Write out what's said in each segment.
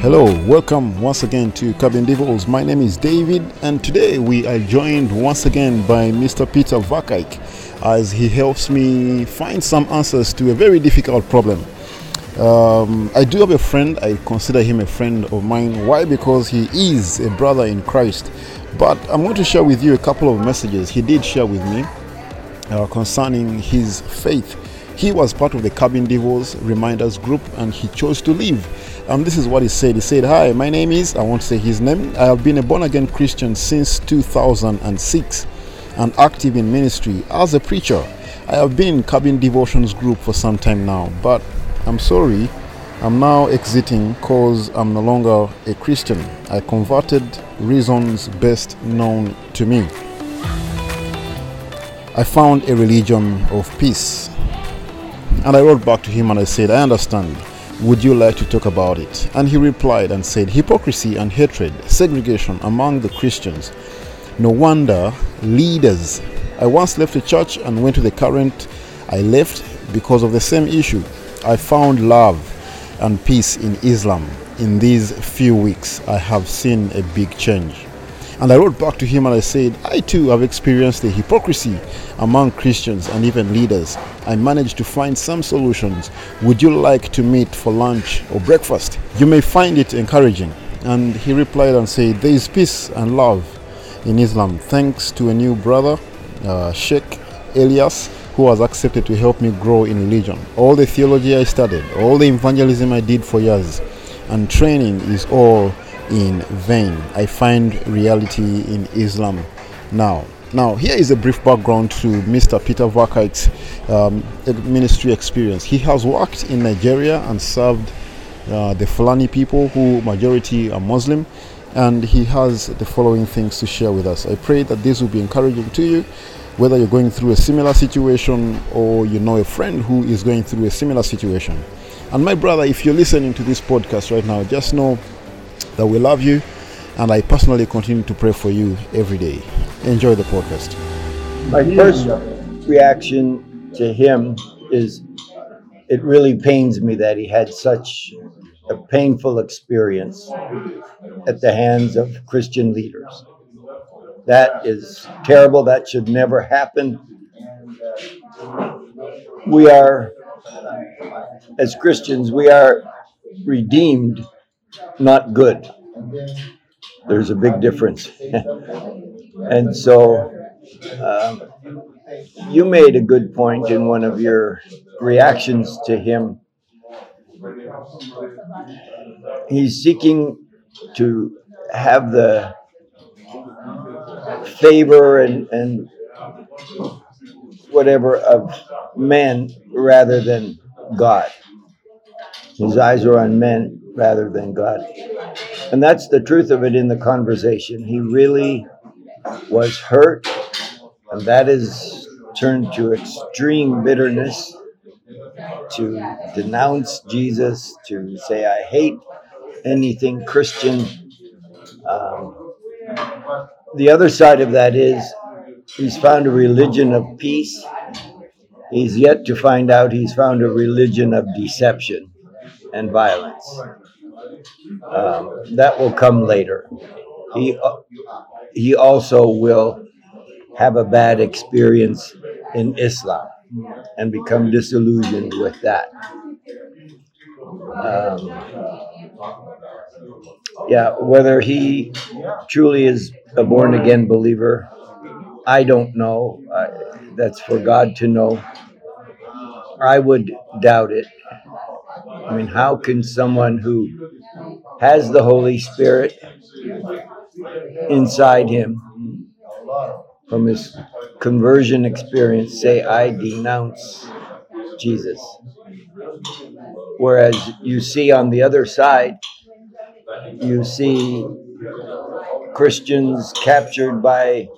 Hello, welcome once again to Cabin Devos. My name is David, and today we are joined once again by Mr. Peter Vakijk as he helps me find some answers to a very difficult problem. Um, I do have a friend, I consider him a friend of mine. Why? Because he is a brother in Christ. But I'm going to share with you a couple of messages he did share with me uh, concerning his faith. He was part of the Cabin Devos Reminders group and he chose to leave. Um, this is what he said. He said, Hi, my name is, I won't say his name. I have been a born again Christian since 2006 and active in ministry as a preacher. I have been in Cabin Devotions group for some time now, but I'm sorry, I'm now exiting because I'm no longer a Christian. I converted reasons best known to me. I found a religion of peace. And I wrote back to him and I said, I understand. Would you like to talk about it? And he replied and said, Hypocrisy and hatred, segregation among the Christians. No wonder leaders. I once left the church and went to the current I left because of the same issue. I found love and peace in Islam. In these few weeks, I have seen a big change. And I wrote back to him and I said, I too have experienced the hypocrisy among Christians and even leaders. I managed to find some solutions. Would you like to meet for lunch or breakfast? You may find it encouraging. And he replied and said, There is peace and love in Islam thanks to a new brother, uh, Sheikh Elias, who has accepted to help me grow in religion. All the theology I studied, all the evangelism I did for years, and training is all in vain. I find reality in Islam now. Now, here is a brief background to Mr. Peter Vakijk's um, ministry experience. He has worked in Nigeria and served uh, the Fulani people, who majority are Muslim, and he has the following things to share with us. I pray that this will be encouraging to you, whether you're going through a similar situation or you know a friend who is going through a similar situation. And my brother, if you're listening to this podcast right now, just know that we love you and I personally continue to pray for you every day. Enjoy the podcast. My first reaction to him is it really pains me that he had such a painful experience at the hands of Christian leaders. That is terrible. That should never happen. We are, as Christians, we are redeemed not good. There's a big difference. and so um, you made a good point in one of your reactions to him. He's seeking to have the favor and, and whatever of men rather than God. His eyes are on men rather than God. And that's the truth of it in the conversation. He really was hurt, and that is turned to extreme bitterness to denounce Jesus, to say, I hate anything Christian. Um, the other side of that is he's found a religion of peace. He's yet to find out he's found a religion of deception and violence. Um, that will come later. He he also will have a bad experience in Islam and become disillusioned with that. Um, yeah, whether he truly is a born again believer, I don't know. Uh, that's for God to know. I would doubt it. I mean, how can someone who has the Holy Spirit inside him from his conversion experience say, I denounce Jesus? Whereas you see on the other side, you see Christians captured by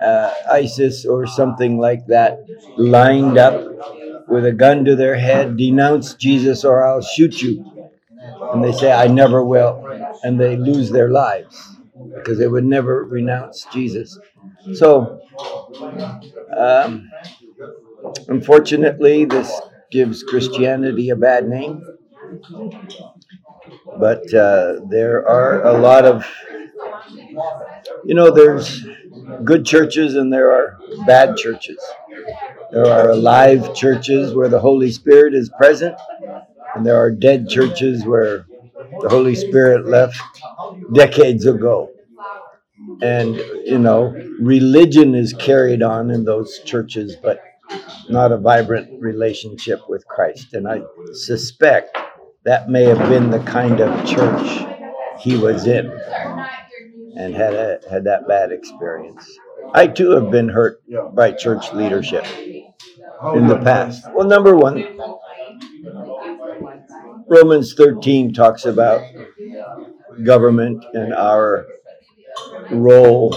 uh, ISIS or something like that, lined up with a gun to their head, denounce Jesus or I'll shoot you. And they say, I never will. And they lose their lives because they would never renounce Jesus. So, um, unfortunately, this gives Christianity a bad name. But uh, there are a lot of, you know, there's good churches and there are bad churches. There are alive churches where the Holy Spirit is present, and there are dead churches where the Holy Spirit left decades ago. And, you know, religion is carried on in those churches, but not a vibrant relationship with Christ. And I suspect that may have been the kind of church he was in and had a, had that bad experience. I too have been hurt by church leadership in the past. Well, number one, Romans 13 talks about government and our role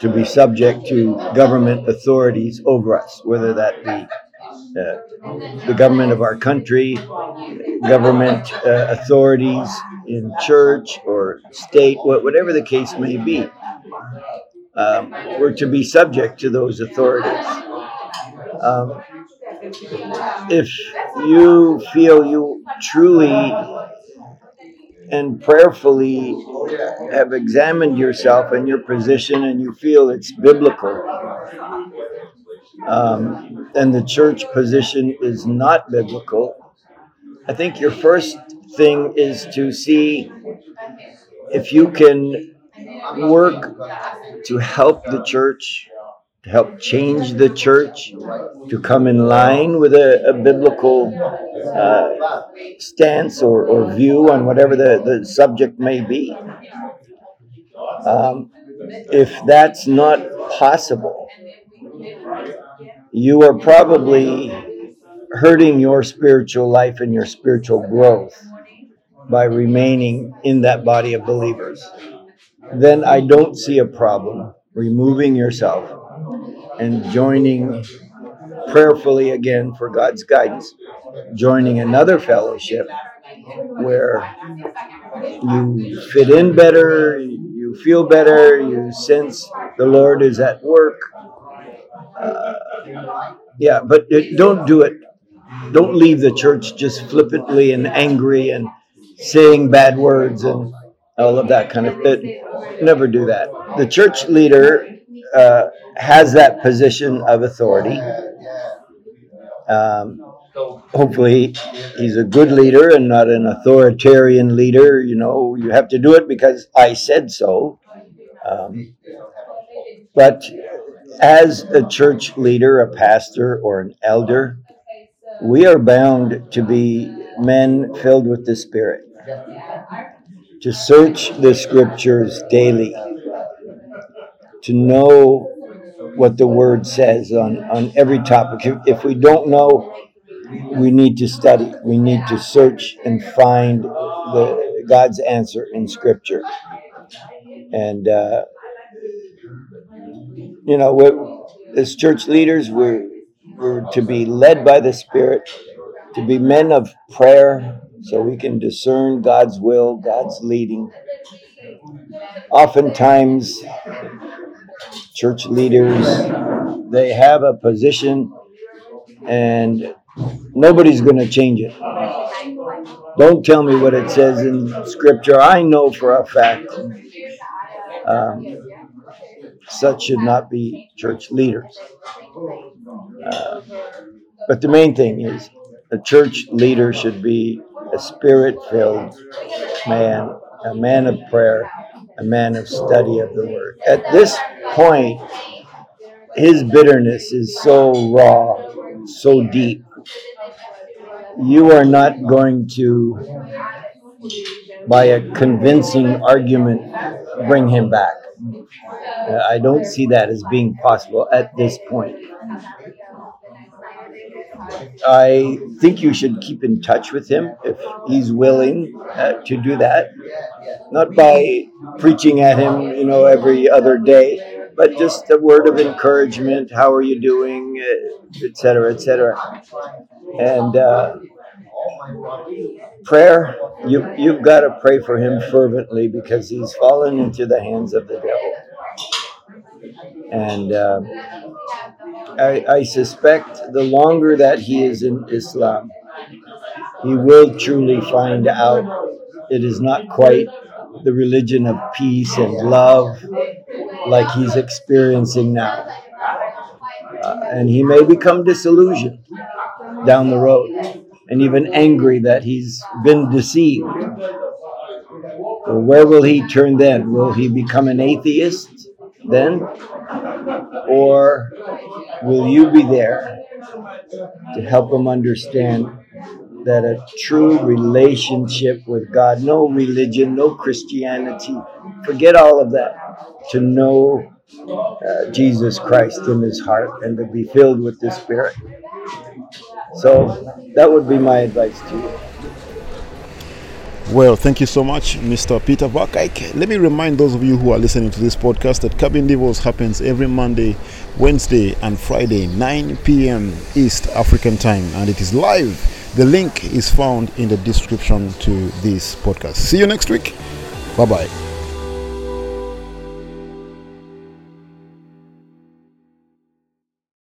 to be subject to government authorities over us, whether that be uh, the government of our country, government uh, authorities in church or state, whatever the case may be. Um, we're to be subject to those authorities. Um, if you feel you truly and prayerfully have examined yourself and your position and you feel it's biblical, um, and the church position is not biblical, I think your first thing is to see if you can work to help the church, help change the church, to come in line with a, a biblical uh, stance or, or view on whatever the, the subject may be. Um, if that's not possible, you are probably hurting your spiritual life and your spiritual growth by remaining in that body of believers. Then I don't see a problem removing yourself and joining prayerfully again for God's guidance, joining another fellowship where you fit in better, you feel better, you sense the Lord is at work. Uh, yeah, but it, don't do it. Don't leave the church just flippantly and angry and saying bad words and all of that kind of thing. Never do that. The church leader uh, has that position of authority. Um, hopefully, he's a good leader and not an authoritarian leader. You know, you have to do it because I said so. Um, but as a church leader, a pastor, or an elder, we are bound to be men filled with the Spirit, to search the scriptures daily, to know what the word says on, on every topic. If, if we don't know, we need to study. We need to search and find the God's answer in scripture. And uh, you know, as church leaders, we're, we're to be led by the Spirit, to be men of prayer, so we can discern God's will, God's leading. Oftentimes, church leaders, they have a position and nobody's going to change it. Don't tell me what it says in Scripture. I know for a fact. Um, such should not be church leaders. Uh, but the main thing is a church leader should be a spirit filled man, a man of prayer, a man of study of the word. At this point, his bitterness is so raw, so deep. You are not going to, by a convincing argument, bring him back. I don't see that as being possible at this point. I think you should keep in touch with him if he's willing uh, to do that. Not by preaching at him, you know, every other day, but just a word of encouragement. How are you doing, etc., uh, etc. And uh, prayer, you you've got to pray for him fervently because he's fallen into the hands of the devil. And uh, I, I suspect the longer that he is in Islam, he will truly find out it is not quite the religion of peace and love like he's experiencing now. Uh, and he may become disillusioned down the road and even angry that he's been deceived. Where will he turn then? Will he become an atheist then? Or will you be there to help him understand that a true relationship with God, no religion, no Christianity, forget all of that, to know uh, Jesus Christ in his heart and to be filled with the Spirit. So that would be my advice to you. Well, thank you so much, Mr. Peter Vakaik. Let me remind those of you who are listening to this podcast that Cabin Devos happens every Monday, Wednesday, and Friday, 9 p.m. East African time, and it is live. The link is found in the description to this podcast. See you next week. Bye bye.